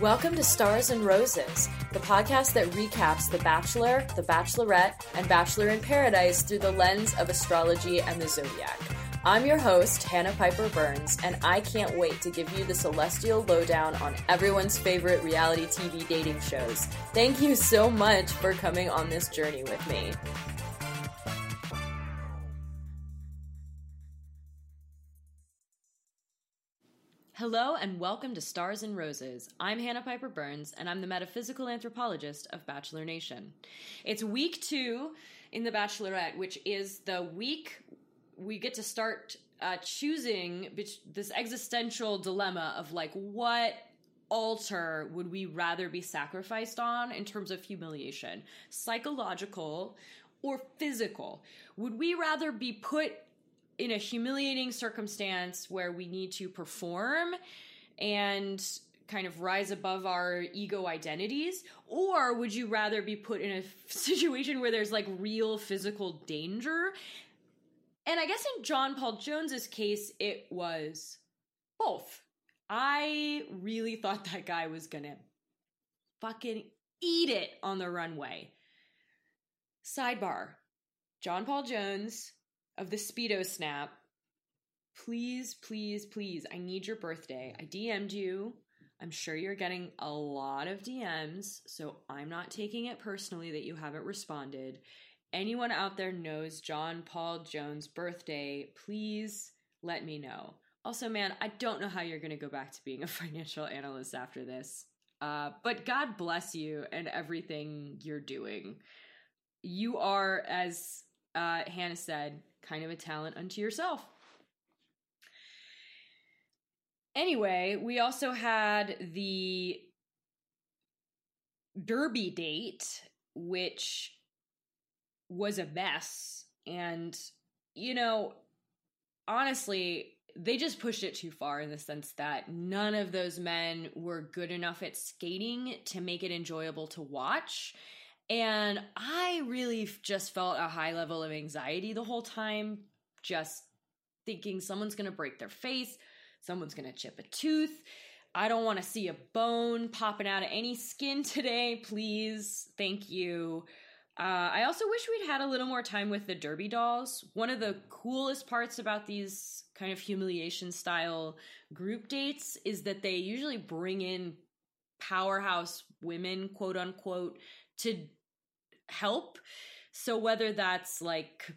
Welcome to Stars and Roses, the podcast that recaps The Bachelor, The Bachelorette, and Bachelor in Paradise through the lens of astrology and the zodiac. I'm your host, Hannah Piper Burns, and I can't wait to give you the celestial lowdown on everyone's favorite reality TV dating shows. Thank you so much for coming on this journey with me. Hello and welcome to Stars and Roses. I'm Hannah Piper Burns and I'm the metaphysical anthropologist of Bachelor Nation. It's week two in The Bachelorette, which is the week we get to start uh, choosing this existential dilemma of like what altar would we rather be sacrificed on in terms of humiliation psychological or physical would we rather be put in a humiliating circumstance where we need to perform and kind of rise above our ego identities? Or would you rather be put in a situation where there's like real physical danger? And i guess in john paul jones's case it was both. I really thought that guy was gonna fucking eat it on the runway. Sidebar john paul jones of the Speedo snap. Please, please, please, I need your birthday. I DM'd you. I'm sure you're getting a lot of DMs, so I'm not taking it personally that you haven't responded. Anyone out there knows John Paul Jones' birthday, please let me know. Also, man, I don't know how you're going to go back to being a financial analyst after this. Uh, but God bless you and everything you're doing. You are, as uh, Hannah said, kind of a talent unto yourself. Anyway, we also had the Derby date, which was a mess. And, you know, honestly, they just pushed it too far in the sense that none of those men were good enough at skating to make it enjoyable to watch. And I really just felt a high level of anxiety the whole time, just thinking someone's gonna break their face, someone's gonna chip a tooth. I don't wanna see a bone popping out of any skin today, please. Thank you. Uh, I also wish we'd had a little more time with the Derby dolls. One of the coolest parts about these kind of humiliation style group dates is that they usually bring in powerhouse women, quote unquote, to help. So whether that's like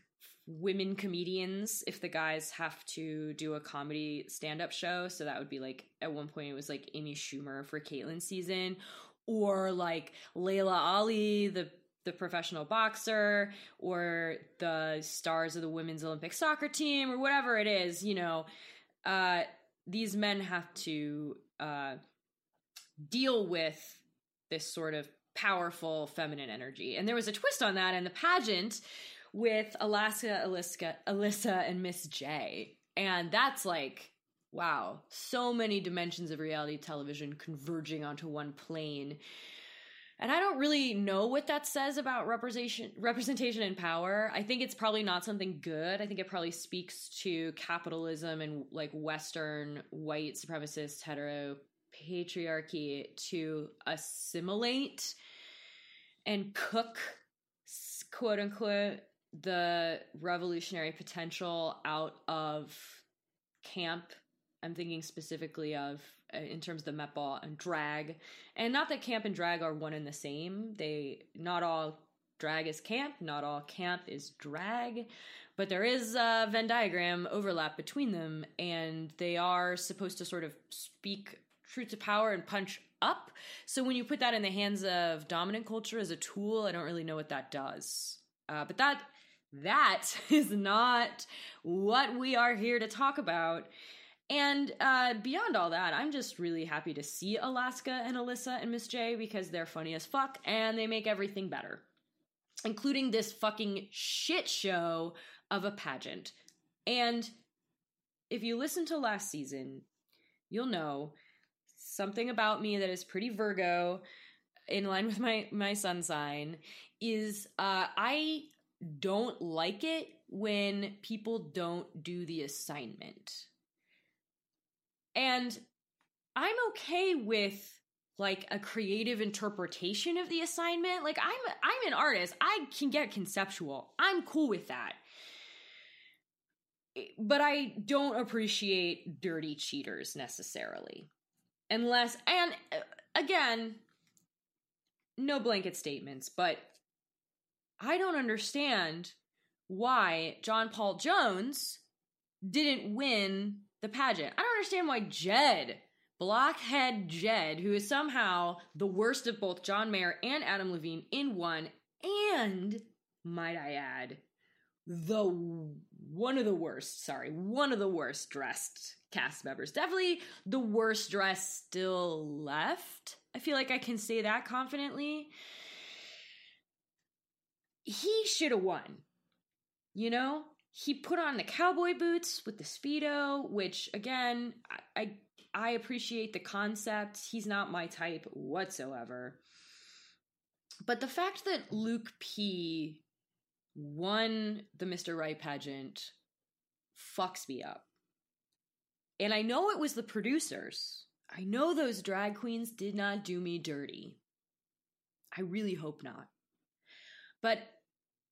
women comedians if the guys have to do a comedy stand-up show so that would be like at one point it was like amy schumer for Kaitlyn season or like laila ali the the professional boxer or the stars of the women's olympic soccer team or whatever it is you know uh these men have to uh deal with this sort of powerful feminine energy. And there was a twist on that in the pageant with Alaska, Alyssa, Alyssa and Miss J. And that's like, wow, so many dimensions of reality television converging onto one plane. And I don't really know what that says about representation representation and power. I think it's probably not something good. I think it probably speaks to capitalism and like western white supremacist hetero patriarchy to assimilate and cook quote unquote the revolutionary potential out of camp. I'm thinking specifically of uh, in terms of the met ball and drag. And not that camp and drag are one and the same. They not all drag is camp not all camp is drag but there is a venn diagram overlap between them and they are supposed to sort of speak truth to power and punch up. So when you put that in the hands of dominant culture as a tool, I don't really know what that does. Uh, but that that is not what we are here to talk about. And uh, beyond all that, I'm just really happy to see Alaska and Alyssa and Miss J because they're funny as fuck and they make everything better, including this fucking shit show of a pageant. And if you listen to last season, you'll know something about me that is pretty Virgo in line with my my sun sign is uh I don't like it when people don't do the assignment. And I'm okay with like a creative interpretation of the assignment. Like I'm I'm an artist. I can get conceptual. I'm cool with that. But I don't appreciate dirty cheaters necessarily. Unless and uh, again, no blanket statements, but I don't understand why John Paul Jones didn't win the pageant. I don't understand why Jed, blockhead Jed, who is somehow the worst of both John Mayer and Adam Levine in one, and might I add, the one of the worst, sorry, one of the worst dressed cast members. Definitely the worst dress still left. I feel like I can say that confidently. He should have won. You know, he put on the cowboy boots with the speedo, which again, I, I I appreciate the concept. He's not my type whatsoever. But the fact that Luke P won the Mr. Right pageant fucks me up. And I know it was the producers. I know those drag queens did not do me dirty. I really hope not. But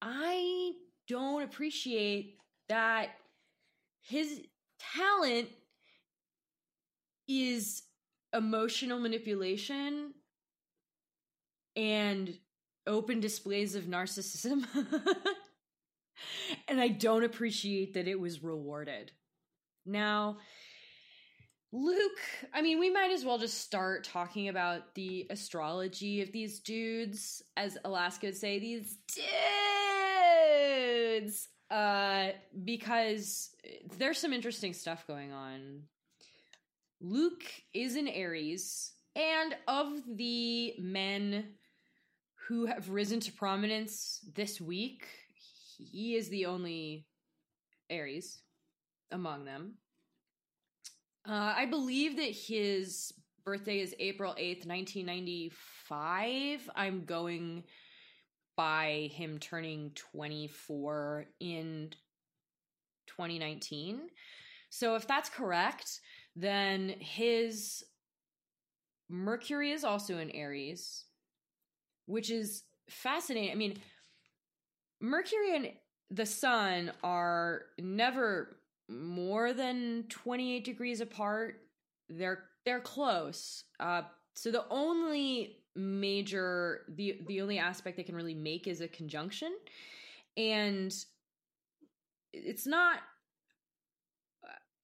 I don't appreciate that his talent is emotional manipulation and open displays of narcissism. and I don't appreciate that it was rewarded. Now, Luke, I mean, we might as well just start talking about the astrology of these dudes, as Alaska would say, these dudes, uh, because there's some interesting stuff going on. Luke is an Aries, and of the men who have risen to prominence this week, he is the only Aries among them. Uh, I believe that his birthday is April 8th, 1995. I'm going by him turning 24 in 2019. So if that's correct, then his Mercury is also in Aries, which is fascinating. I mean, Mercury and the Sun are never more than 28 degrees apart. They're they're close. Uh, so the only major the the only aspect they can really make is a conjunction, and it's not.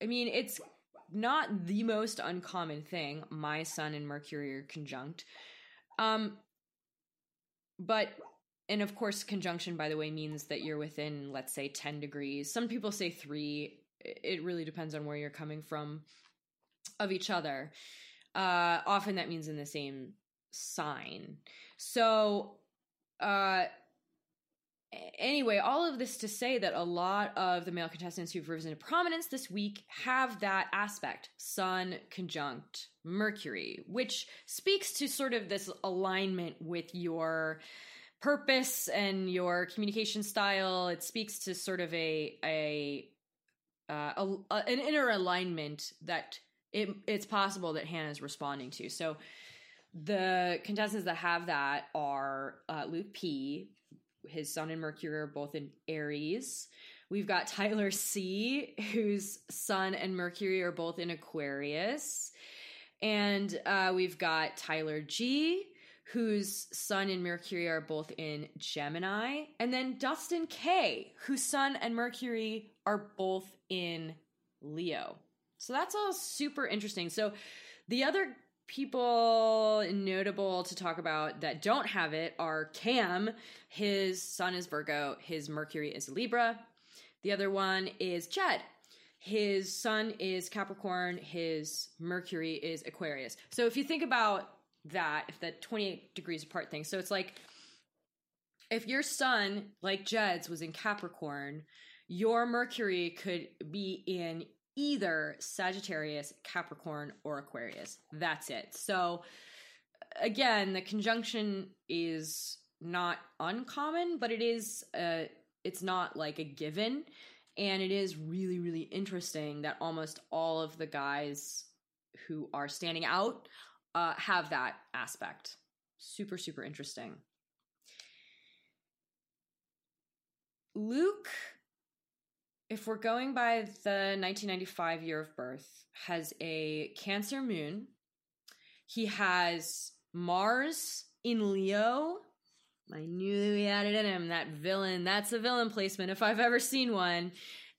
I mean, it's not the most uncommon thing. My Sun and Mercury are conjunct. Um, but and of course conjunction by the way means that you're within let's say 10 degrees some people say 3 it really depends on where you're coming from of each other. Uh, often that means in the same sign. So, uh, anyway, all of this to say that a lot of the male contestants who've risen to prominence this week have that aspect Sun conjunct Mercury, which speaks to sort of this alignment with your purpose and your communication style. It speaks to sort of a a uh, a, a, an inner alignment that it, it's possible that Hannah is responding to. So the contestants that have that are uh, Luke P. His Sun and Mercury are both in Aries. We've got Tyler C, whose Sun and Mercury are both in Aquarius. And uh, we've got Tyler G, whose Sun and Mercury are both in Gemini. And then Dustin K, whose Sun and Mercury are both in Leo. So that's all super interesting. So the other people notable to talk about that don't have it are Cam. His sun is Virgo, his Mercury is Libra. The other one is Jed. His sun is Capricorn, his Mercury is Aquarius. So if you think about that, if that 28 degrees apart thing, so it's like if your sun, like Jed's, was in Capricorn, your Mercury could be in either Sagittarius, Capricorn, or Aquarius. That's it. So, again, the conjunction is not uncommon, but it is uh it's not like a given. And it is really, really interesting that almost all of the guys who are standing out uh, have that aspect. Super, super interesting. Luke, if we're going by the 1995 year of birth, has a Cancer moon. He has Mars in Leo. I knew we had it in him. That villain. That's a villain placement if I've ever seen one.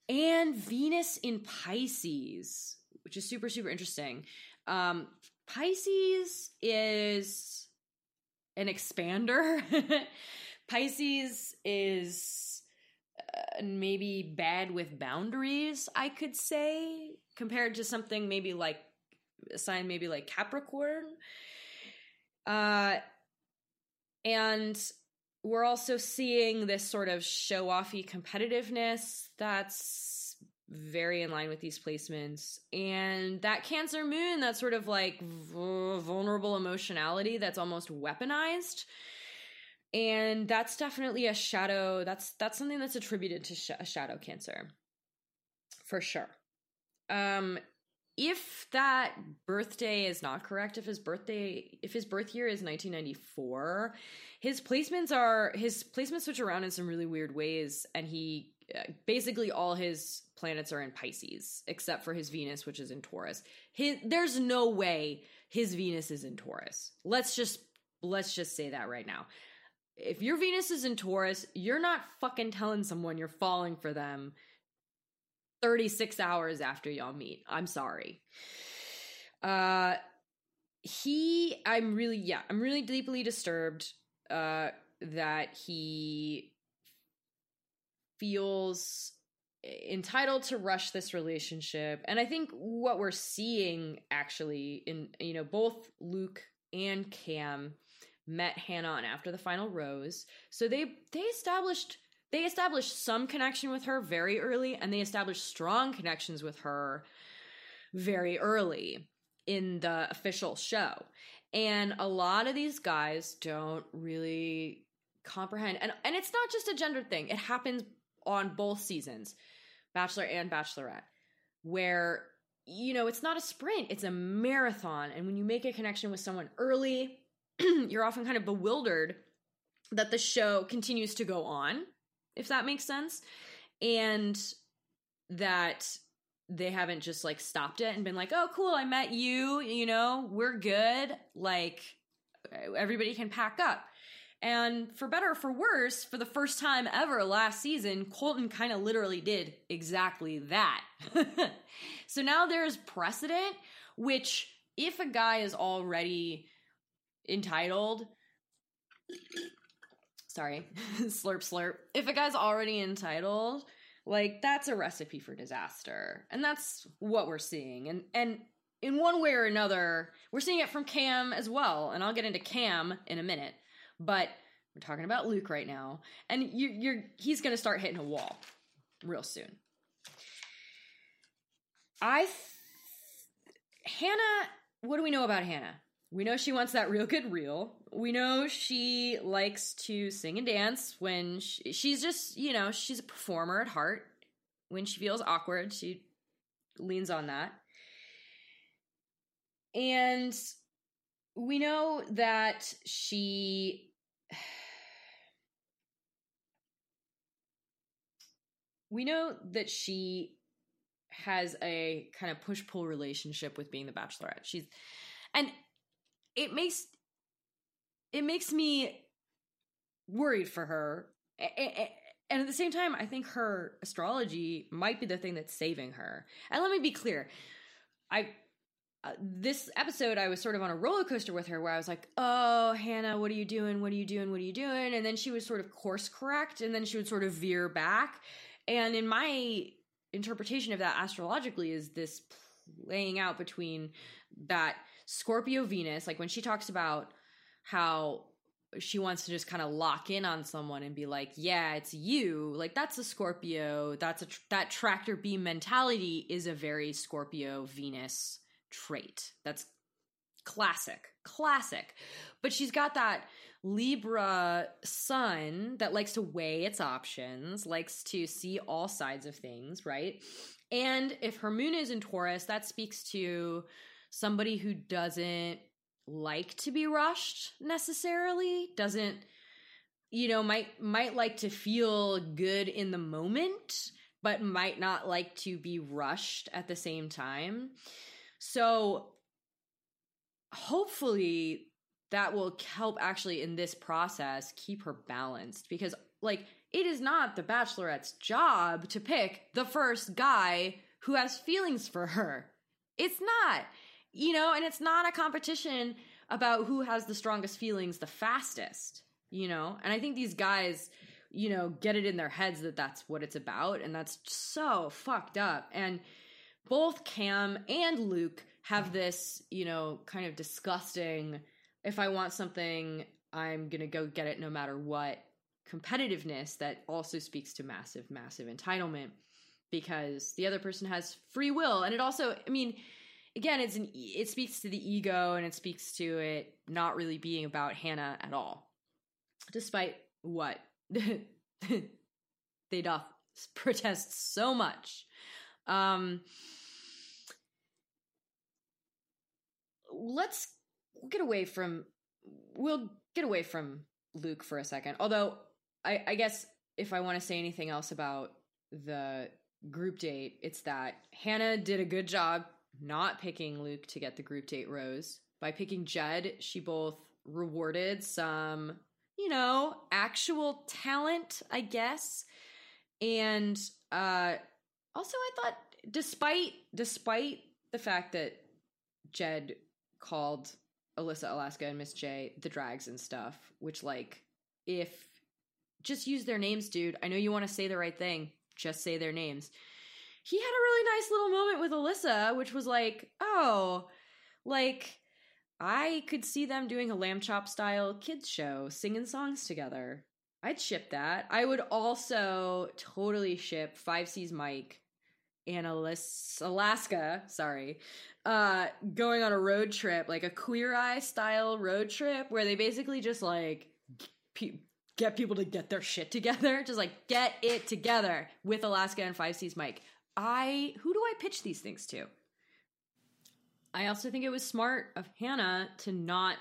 And Venus in Pisces, which is super, super interesting. Um, Pisces is an expander. Pisces is maybe bad with boundaries, I could say, compared to something maybe like a sign maybe like Capricorn. Uh, and we're also seeing this sort of show offy competitiveness that's very in line with these placements. And that Cancer moon, that sort of like vulnerable emotionality that's almost weaponized. And that's definitely a shadow. That's that's something that's attributed to sh- a shadow cancer, for sure. Um, if that birthday is not correct, if his birthday, if his birth year is 1994, his placements are his placements switch around in some really weird ways, and he basically all his planets are in Pisces except for his Venus, which is in Taurus. His, there's no way his Venus is in Taurus. Let's just let's just say that right now. If your Venus is in Taurus, you're not fucking telling someone you're falling for them 36 hours after y'all meet. I'm sorry. Uh he I'm really yeah, I'm really deeply disturbed uh that he feels entitled to rush this relationship and i think what we're seeing actually in you know both luke and cam met hannah on after the final rose. So they they established they established some connection with her very early and they established strong connections with her very early in the official show. And a lot of these guys don't really comprehend and and it's not just a gender thing. It happens on both seasons, Bachelor and Bachelorette, where you know it's not a sprint, it's a marathon. And when you make a connection with someone early, you're often kind of bewildered that the show continues to go on, if that makes sense. And that they haven't just like stopped it and been like, oh, cool, I met you, you know, we're good. Like, everybody can pack up. And for better or for worse, for the first time ever last season, Colton kind of literally did exactly that. so now there's precedent, which if a guy is already entitled, sorry, slurp slurp, if a guy's already entitled, like that's a recipe for disaster. And that's what we're seeing. And, and, in one way or another, we're seeing it from Cam as well, and I'll get into Cam in a minute. But we're talking about Luke right now, and you, you're he's going to start hitting a wall real soon. I th- Hannah, what do we know about Hannah? We know she wants that real good reel. We know she likes to sing and dance when she, she's just, you know, she's a performer at heart. When she feels awkward, she leans on that. And we know that she we know that she has a kind of push pull relationship with being the bachelorette. She's and it makes it makes me worried for her. And at the same time, I think her astrology might be the thing that's saving her. And let me be clear. I uh, this episode, I was sort of on a roller coaster with her where I was like, Oh, Hannah, what are you doing? What are you doing? What are you doing? And then she would sort of course correct and then she would sort of veer back. And in my interpretation of that astrologically, is this playing out between that Scorpio Venus, like when she talks about how she wants to just kind of lock in on someone and be like, "Yeah, it's you." Like that's a Scorpio. That's a tr- that tractor beam mentality is a very Scorpio Venus trait. That's classic, classic. But she's got that Libra sun that likes to weigh its options, likes to see all sides of things, right? And if her moon is in Taurus, that speaks to somebody who doesn't like to be rushed necessarily, doesn't you know, might might like to feel good in the moment, but might not like to be rushed at the same time. So hopefully that will help actually in this process keep her balanced because like it is not the bachelorette's job to pick the first guy who has feelings for her. It's not. You know, and it's not a competition about who has the strongest feelings the fastest, you know? And I think these guys, you know, get it in their heads that that's what it's about and that's so fucked up. And both Cam and Luke have this, you know, kind of disgusting if I want something, I'm going to go get it no matter what competitiveness that also speaks to massive massive entitlement because the other person has free will and it also I mean again it's an it speaks to the ego and it speaks to it not really being about Hannah at all despite what they doth protest so much um let's get away from we'll get away from Luke for a second. Although I, I guess if I want to say anything else about the group date, it's that Hannah did a good job not picking Luke to get the group date rose. By picking Jed, she both rewarded some, you know, actual talent, I guess. And uh also I thought despite despite the fact that Jed called Alyssa, Alaska, and Miss J the drags and stuff, which like if just use their names, dude. I know you want to say the right thing. Just say their names. He had a really nice little moment with Alyssa, which was like, oh, like I could see them doing a lamb chop style kids show, singing songs together. I'd ship that. I would also totally ship Five C's Mike and Alaska, sorry, uh, going on a road trip, like a queer eye style road trip, where they basically just like get people to get their shit together, just like get it together with Alaska and Five C's Mike. I who do I pitch these things to? I also think it was smart of Hannah to not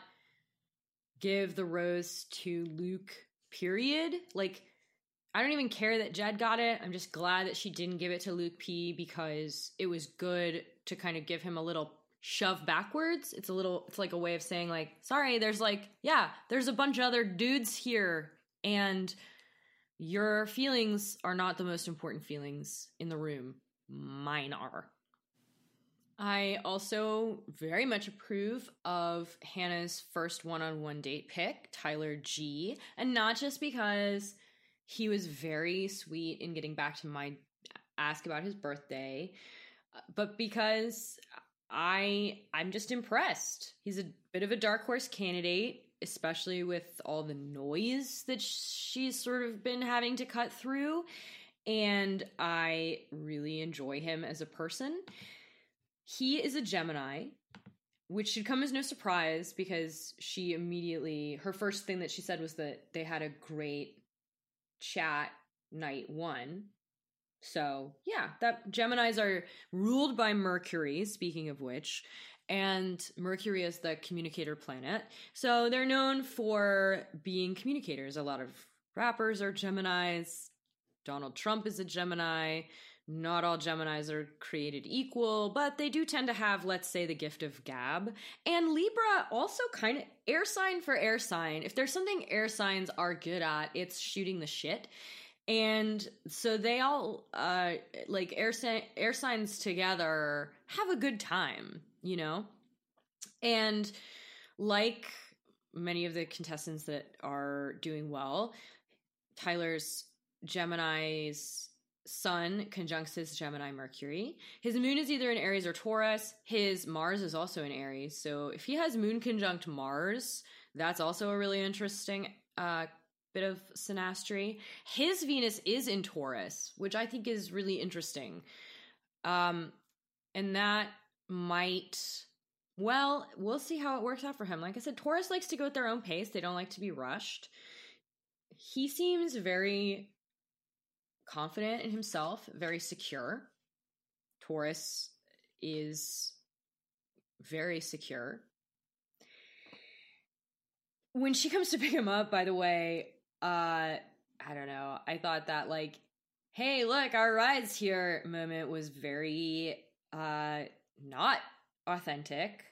give the rose to Luke. Period. Like I don't even care that Jed got it. I'm just glad that she didn't give it to Luke P because it was good to kind of give him a little shove backwards. It's a little it's like a way of saying like, sorry, there's like, yeah, there's a bunch of other dudes here and your feelings are not the most important feelings in the room. Mine are. I also very much approve of Hannah's first one on one date pick, Tyler G. And not just because he was very sweet in getting back to my ask about his birthday, but because I I'm just impressed. He's a bit of a dark horse candidate, especially with all the noise that she's sort of been having to cut through, and I really enjoy him as a person. He is a Gemini, which should come as no surprise because she immediately her first thing that she said was that they had a great chat night one. So, yeah, that Geminis are ruled by Mercury, speaking of which, and Mercury is the communicator planet. So, they're known for being communicators. A lot of rappers are Geminis. Donald Trump is a Gemini. Not all Geminis are created equal, but they do tend to have, let's say, the gift of gab. And Libra also kind of air sign for air sign. If there's something air signs are good at, it's shooting the shit. And so they all, uh, like air, air signs together have a good time, you know? And like many of the contestants that are doing well, Tyler's Gemini's Sun conjuncts his Gemini Mercury. His moon is either in Aries or Taurus. His Mars is also in Aries. So if he has moon conjunct Mars, that's also a really interesting uh, bit of synastry. His Venus is in Taurus, which I think is really interesting. Um, and that might, well, we'll see how it works out for him. Like I said, Taurus likes to go at their own pace, they don't like to be rushed. He seems very confident in himself, very secure. Taurus is very secure. when she comes to pick him up, by the way, uh, I don't know. I thought that like, hey, look, our ride's here moment was very uh not authentic.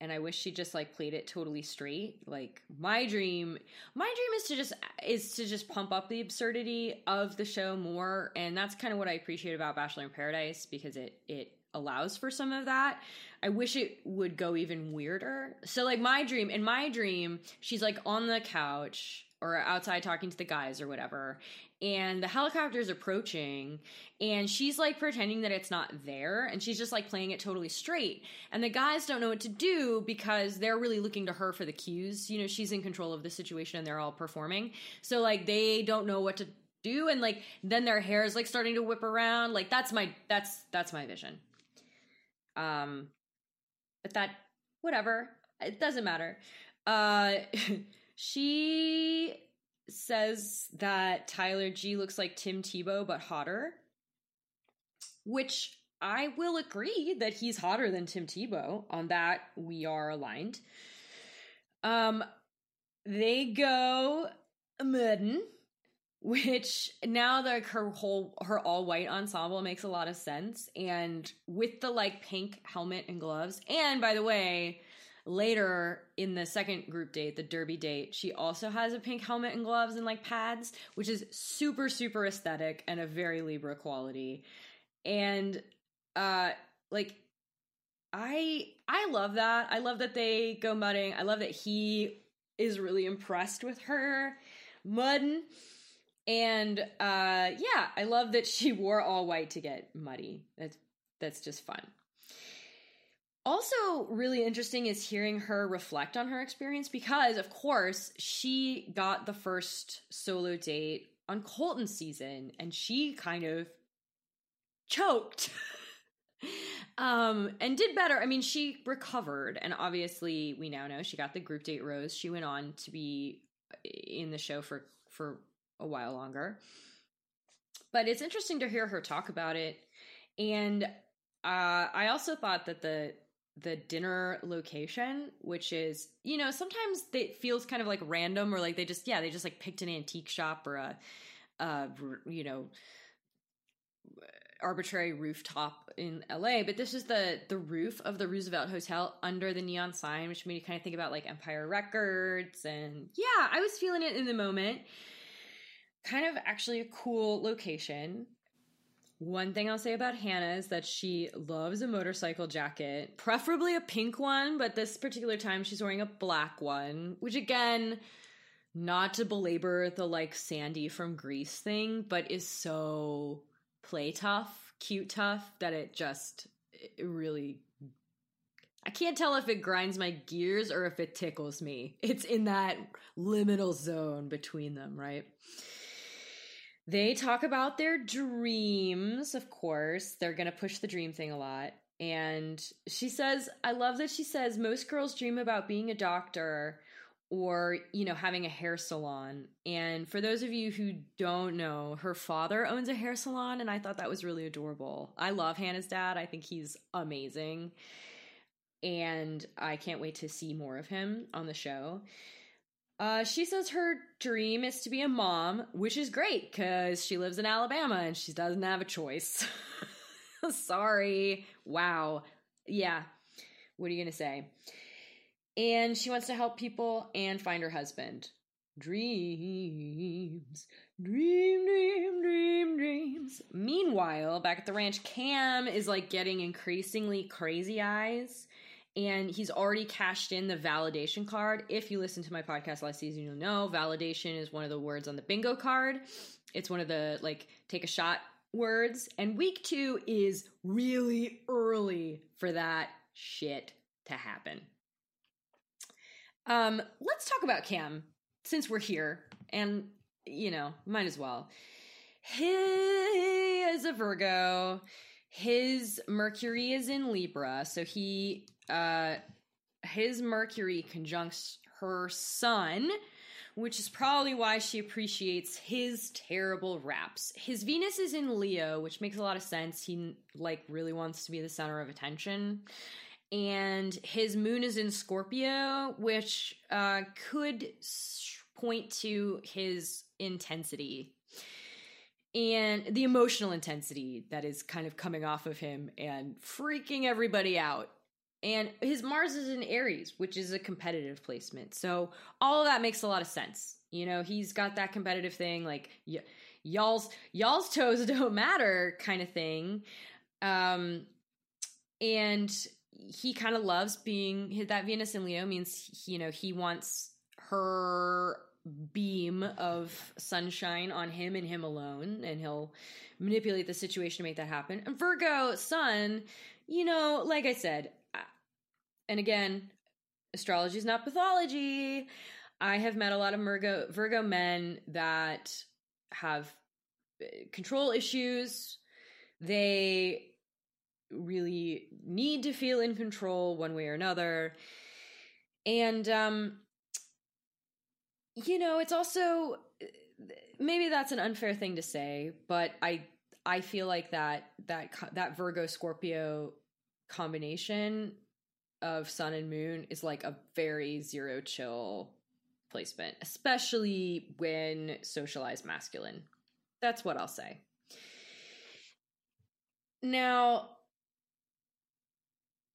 And I wish she just like played it totally straight. Like my dream, my dream is to just is to just pump up the absurdity of the show more, and that's kind of what I appreciate about Bachelor in Paradise because it it allows for some of that. I wish it would go even weirder. So like my dream, in my dream, she's like on the couch or outside talking to the guys or whatever. And the helicopter's approaching and she's like pretending that it's not there and she's just like playing it totally straight. And the guys don't know what to do because they're really looking to her for the cues. You know she's in control of the situation and they're all performing. So like they don't know what to do and like then their hair is like starting to whip around. Like that's my that's that's my vision. Um but that whatever. It doesn't matter. Uh she says that tyler g looks like tim tebow but hotter which i will agree that he's hotter than tim tebow. On that we are aligned. Um they go mudding which now like her whole her all white ensemble makes a lot of sense and with the like pink helmet and gloves and by the way later in the second group date the derby date she also has a pink helmet and gloves and like pads which is super super aesthetic and a very libra quality and uh like i i love that i love that they go mudding i love that he is really impressed with her mudding and uh yeah, I love that she wore all white to get muddy. That's that's just fun. Also, really interesting is hearing her reflect on her experience because, of course, she got the first solo date on Colton season and she kind of choked. um and did better. I mean, she recovered and obviously we now know she got the group date rose. She went on to be in the show for for a while longer. But it's interesting to hear her talk about it. And uh, I also thought that the the dinner location, which is, you know, sometimes it feels kind of like random or like they just, yeah, they just like picked an antique shop or a, you know, arbitrary rooftop in LA, but this is the the roof of the Roosevelt Hotel under the neon sign, which made me kind of think about like Empire Records and yeah, I was feeling it in the moment kind of actually a cool location. One thing I'll say about Hannah is that she loves a motorcycle jacket, preferably a pink one, but this particular time she's wearing a black one, which again, not to belabor the like Sandy from Grease thing, but is so play tough, cute tough that it just it really I can't tell if it grinds my gears or if it tickles me. It's in that liminal zone between them, right? They talk about their dreams, of course. They're going to push the dream thing a lot. And she says, I love that she says most girls dream about being a doctor or, you know, having a hair salon. And for those of you who don't know, her father owns a hair salon, and I thought that was really adorable. I love Hannah's dad, I think he's amazing. And I can't wait to see more of him on the show. Uh, she says her dream is to be a mom, which is great because she lives in Alabama and she doesn't have a choice. Sorry. Wow. Yeah. What are you going to say? And she wants to help people and find her husband. Dreams, dream, dream, dream, dreams. Meanwhile, back at the ranch, Cam is like getting increasingly crazy eyes and he's already cashed in the validation card. If you listen to my podcast last season, you'll know validation is one of the words on the bingo card. It's one of the like take a shot words. And week two is really early for that shit to happen. Um, let's talk about Cam since we're here, and you know, might as well. He is a Virgo. His Mercury is in Libra, so he uh, his Mercury conjuncts her sun, which is probably why she appreciates his terrible raps. His Venus is in Leo, which makes a lot of sense. He like really wants to be the center of attention. and his moon is in Scorpio, which uh, could point to his intensity and the emotional intensity that is kind of coming off of him and freaking everybody out. And his Mars is in Aries, which is a competitive placement. So all of that makes a lot of sense. You know, he's got that competitive thing, like y- y'all's y'all's toes don't matter kind of thing. Um, and he kind of loves being that Venus in Leo means you know he wants her beam of sunshine on him and him alone, and he'll manipulate the situation to make that happen. And Virgo Sun, you know, like I said, and again, astrology is not pathology. I have met a lot of Virgo Virgo men that have uh, control issues. They really need to feel in control one way or another. And um you know, it's also maybe that's an unfair thing to say, but I I feel like that that that Virgo Scorpio combination of sun and moon is like a very zero chill placement, especially when socialized masculine. That's what I'll say. Now,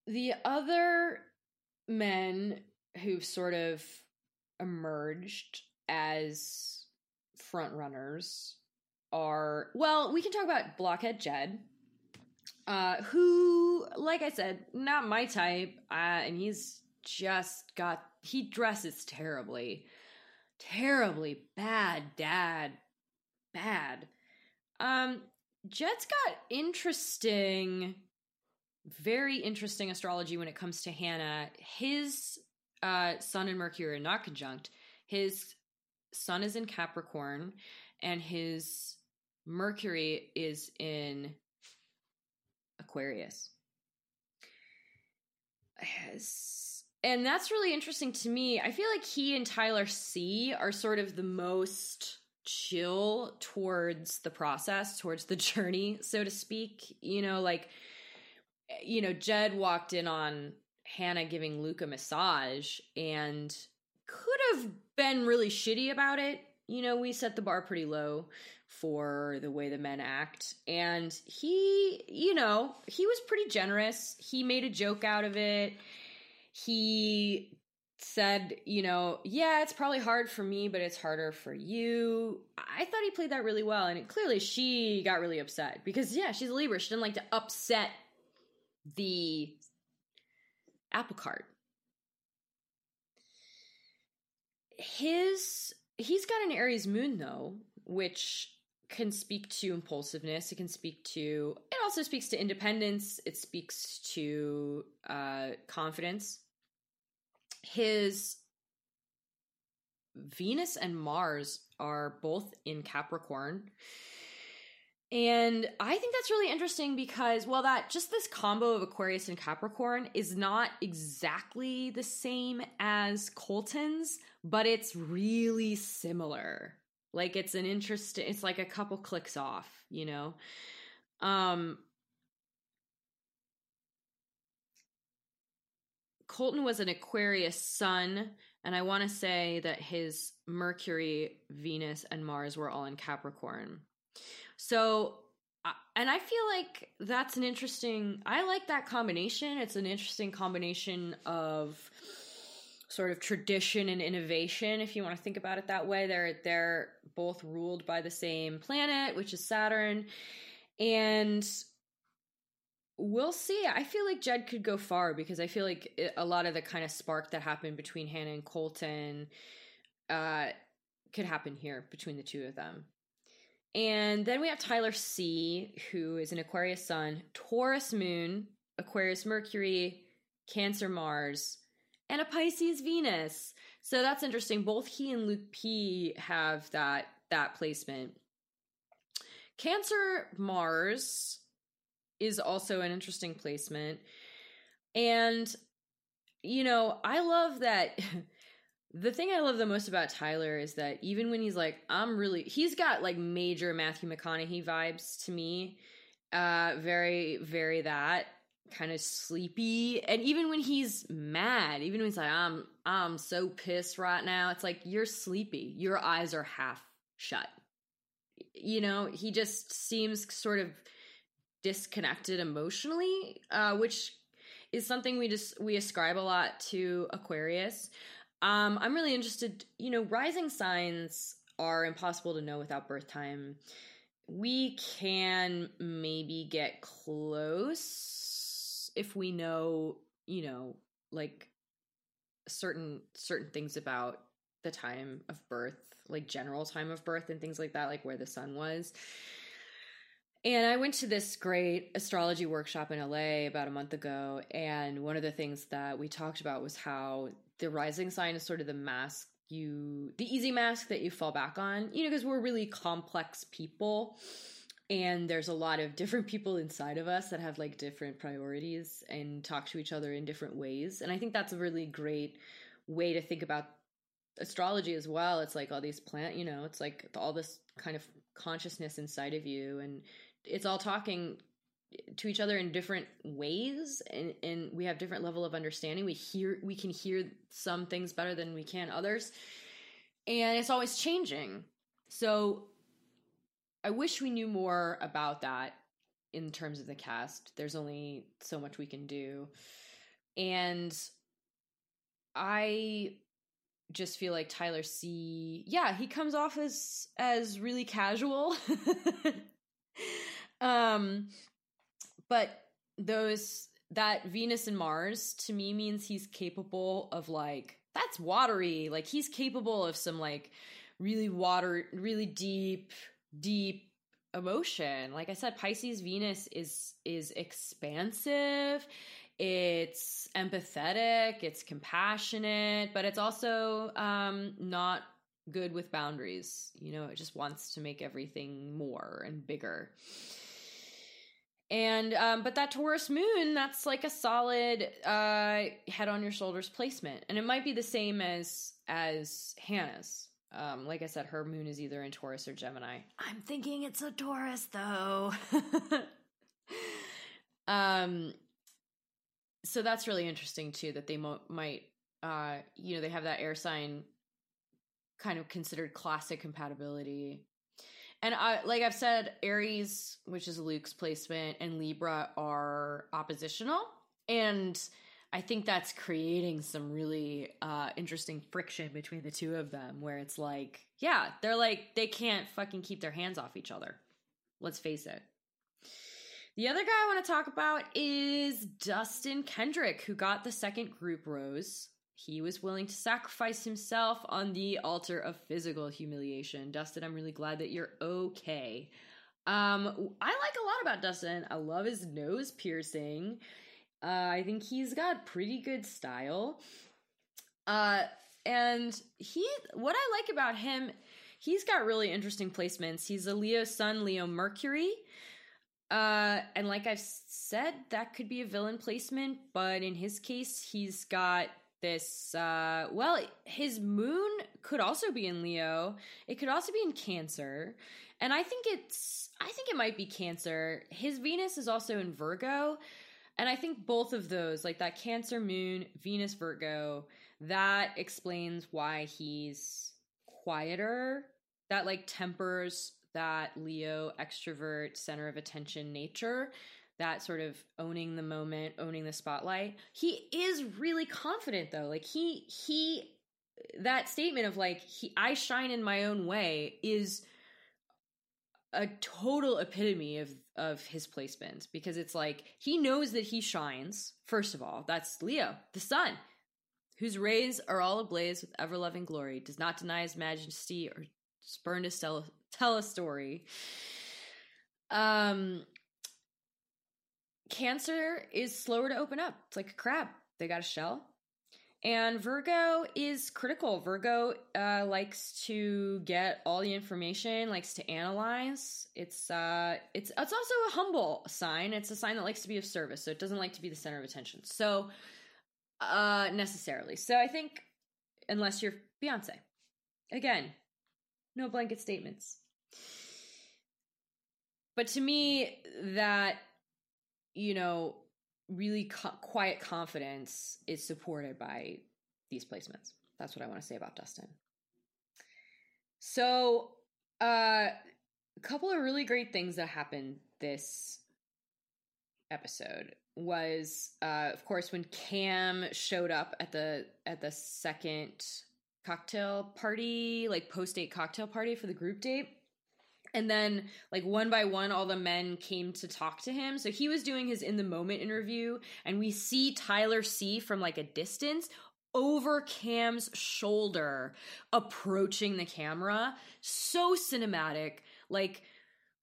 the other men who've sort of emerged as front runners are well, we can talk about Blockhead Jed, uh, who, like I said, not my type, uh, and he's just got he dresses terribly, terribly bad dad, bad. Um, Jed's got interesting very interesting astrology when it comes to Hannah. His uh, Sun and Mercury are not conjunct. His Sun is in Capricorn, and his Mercury is in Aquarius. And that's really interesting to me. I feel like he and Tyler C are sort of the most chill towards the process, towards the journey, so to speak. You know, like you know, Jed walked in on Hannah giving Luke a massage and could have been really shitty about it. You know, we set the bar pretty low for the way the men act. And he, you know, he was pretty generous. He made a joke out of it. He said, you know, yeah, it's probably hard for me, but it's harder for you. I thought he played that really well. And it, clearly she got really upset because, yeah, she's a Libra. She didn't like to upset the apple cart. His he's got an Aries moon though, which can speak to impulsiveness. It can speak to it also speaks to independence. It speaks to uh, confidence. His Venus and Mars are both in Capricorn. And I think that's really interesting because, well, that just this combo of Aquarius and Capricorn is not exactly the same as Colton's, but it's really similar. Like it's an interesting, it's like a couple clicks off, you know? Um, Colton was an Aquarius sun, and I want to say that his Mercury, Venus, and Mars were all in Capricorn. So, and I feel like that's an interesting, I like that combination. It's an interesting combination of sort of tradition and innovation if you want to think about it that way. They're they're both ruled by the same planet which is Saturn. And we'll see. I feel like jed could go far because i feel like it, a lot of the kind of spark that happened between hannah and colton uh, could happen here between the two of them. And then we have Tyler C, who is an Aquarius Sun, Taurus Moon, Aquarius Mercury, Cancer Mars, and a Pisces Venus. So that's interesting. Both he and Luke P have that that placement. Cancer Mars is also an interesting placement. And you know, I love that the thing I love the most about Tyler is that even when he's like, I'm really, he's got like major Matthew McConaughey vibes to me. Uh, very, very that. Kind of sleepy. And even when he's mad even when he's like i'm i'm so pissed right now it's like you're sleepy. Your eyes are half shut. You know he just seems sort of disconnected emotionally uh, which is something we just we ascribe a lot to aquarius. Um, i'm really interested you know rising signs are impossible to know without birth time. We can maybe get close if we know, you know, like certain certain things about the time of birth, like general time of birth and things like that, like where the sun was. And I went to this great astrology workshop in LA about a month ago. And one of the things that we talked about was how the rising sign is sort of the mask you the easy mask that you fall back on you know because we're really complex people and there's a lot of different people inside of us that have like different priorities and talk to each other in different ways. And i think that's a really great way to think about astrology as well. It's like all these plant you know it's like all this kind of consciousness inside of you. And it's all talking to each other in different ways. And, and we have different level of understanding. We hear we can hear some things better than we can others. And it's always changing. So i wish we knew more about that in terms of the cast. There's only so much we can do. And i just feel like tyler c yeah he comes off as as really casual. Um but those that Venus and Mars to me means he's capable of like that's watery. Like he's capable of some like really water really deep deep emotion. Like I said Pisces Venus is is expansive. It's empathetic, it's compassionate, but it's also um not good with boundaries. You know, it just wants to make everything more and bigger. And um, but that Taurus moon, that's like a solid uh, head on your shoulders placement, and it might be the same as as Hannah's. Um, like I said, her moon is either in Taurus or Gemini. I'm thinking it's a Taurus though. um, so that's really interesting too. That they mo- might, uh, you know, they have that air sign kind of considered classic compatibility and I, like I've said, Aries, which is Luke's placement, and Libra are oppositional. And I think that's creating some really uh, interesting friction between the two of them, where it's like, yeah, they're like, they can't fucking keep their hands off each other. Let's face it. The other guy I want to talk about is Dustin Kendrick, who got the second group rose he was willing to sacrifice himself on the altar of physical humiliation. Dustin, I'm really glad that you're okay. Um, I like a lot about Dustin. I love his nose piercing. Uh, I think he's got pretty good style. Uh, and he, what I like about him, he's got really interesting placements. He's a Leo Sun, Leo Mercury. Uh, and like I've said, that could be a villain placement, but in his case, he's got this uh well his moon could also be in leo it could also be in cancer and i think it's i think it might be cancer his venus is also in virgo and i think both of those like that cancer moon venus virgo that explains why he's quieter that like tempers that leo extrovert center of attention nature that sort of owning the moment, owning the spotlight. He is really confident though. Like he he that statement of like he I shine in my own way is a total epitome of of his placement because it's like he knows that he shines. First of all, that's Leo, the sun, whose rays are all ablaze with ever loving glory, does not deny his majesty or spurn to tell, tell a story. Um, Cancer is slower to open up. It's like a crab. They got a shell. And Virgo is critical. Virgo uh, likes to get all the information, likes to analyze. It's uh, it's it's also a humble sign. It's a sign that likes to be of service, so it doesn't like to be the center of attention. So, uh, necessarily. So I think, unless you're Beyonce, again, no blanket statements. But to me, that you know, really co- quiet confidence is supported by these placements. That's what I want to say about Dustin. So, uh, a couple of really great things that happened this episode was uh of course when Cam showed up at the at the second cocktail party, like post date cocktail party for the group date. And then, like, one by one, all the men came to talk to him. So he was doing his in the moment interview, and we see Tyler C from like a distance over Cam's shoulder approaching the camera. So cinematic. Like,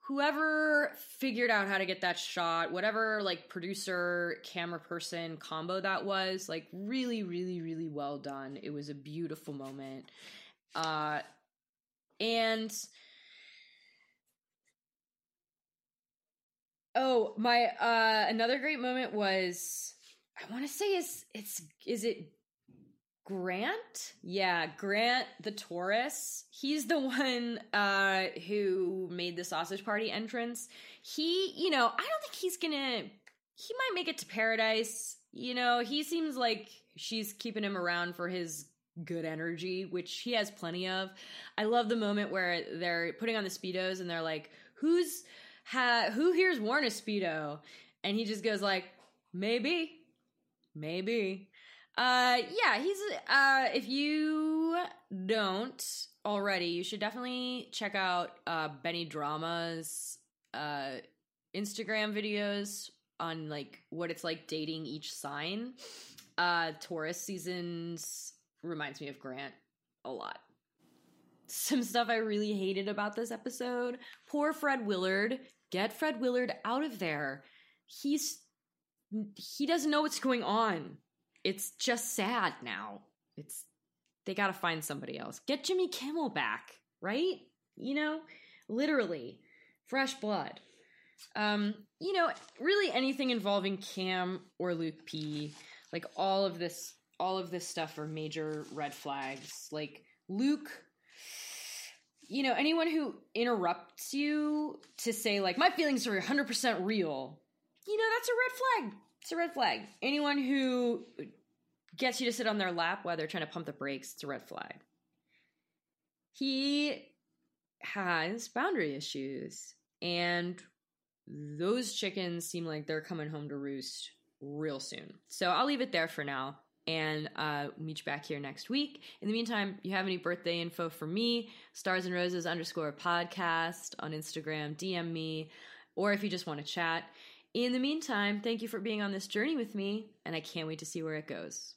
whoever figured out how to get that shot, whatever like producer, camera person combo that was, like really, really, really well done. It was a beautiful moment. Uh and Oh, my uh another great moment was I want to say is it's is it Grant? Yeah, Grant the Taurus. He's the one uh who made the sausage party entrance. He, you know, I don't think he's going to he might make it to paradise. You know, he seems like she's keeping him around for his good energy, which he has plenty of. I love the moment where they're putting on the speedos and they're like, "Who's ha- who here's worn a speedo?" And he just goes like, "Maybe, maybe." Uh, yeah, he's uh, if you don't already, you should definitely check out uh Benny Drama's uh Instagram videos on like what it's like dating each sign. Uh, Taurus seasons reminds me of Grant a lot. Some stuff I really hated about this episode. Poor Fred Willard. Get Fred Willard out of there. He's he doesn't know what's going on it's just sad now. It's they got to find somebody else. Get Jimmy Kimmel back, right? You know, literally fresh blood. Um, you know, really anything involving Cam or Luke P, like all of this all of this stuff are major red flags. Like Luke you know, anyone who interrupts you to say like my feelings are 100% real, you know, that's a red flag it's a red flag. Anyone who gets you to sit on their lap while they're trying to pump the brakes, it's a red flag. He has boundary issues, and those chickens seem like they're coming home to roost real soon. So I'll leave it there for now and uh, meet you back here next week. In the meantime, you have any birthday info for me, stars and roses underscore podcast on Instagram, DM me, or if you just want to chat. In the meantime, thank you for being on this journey with me, and I can't wait to see where it goes.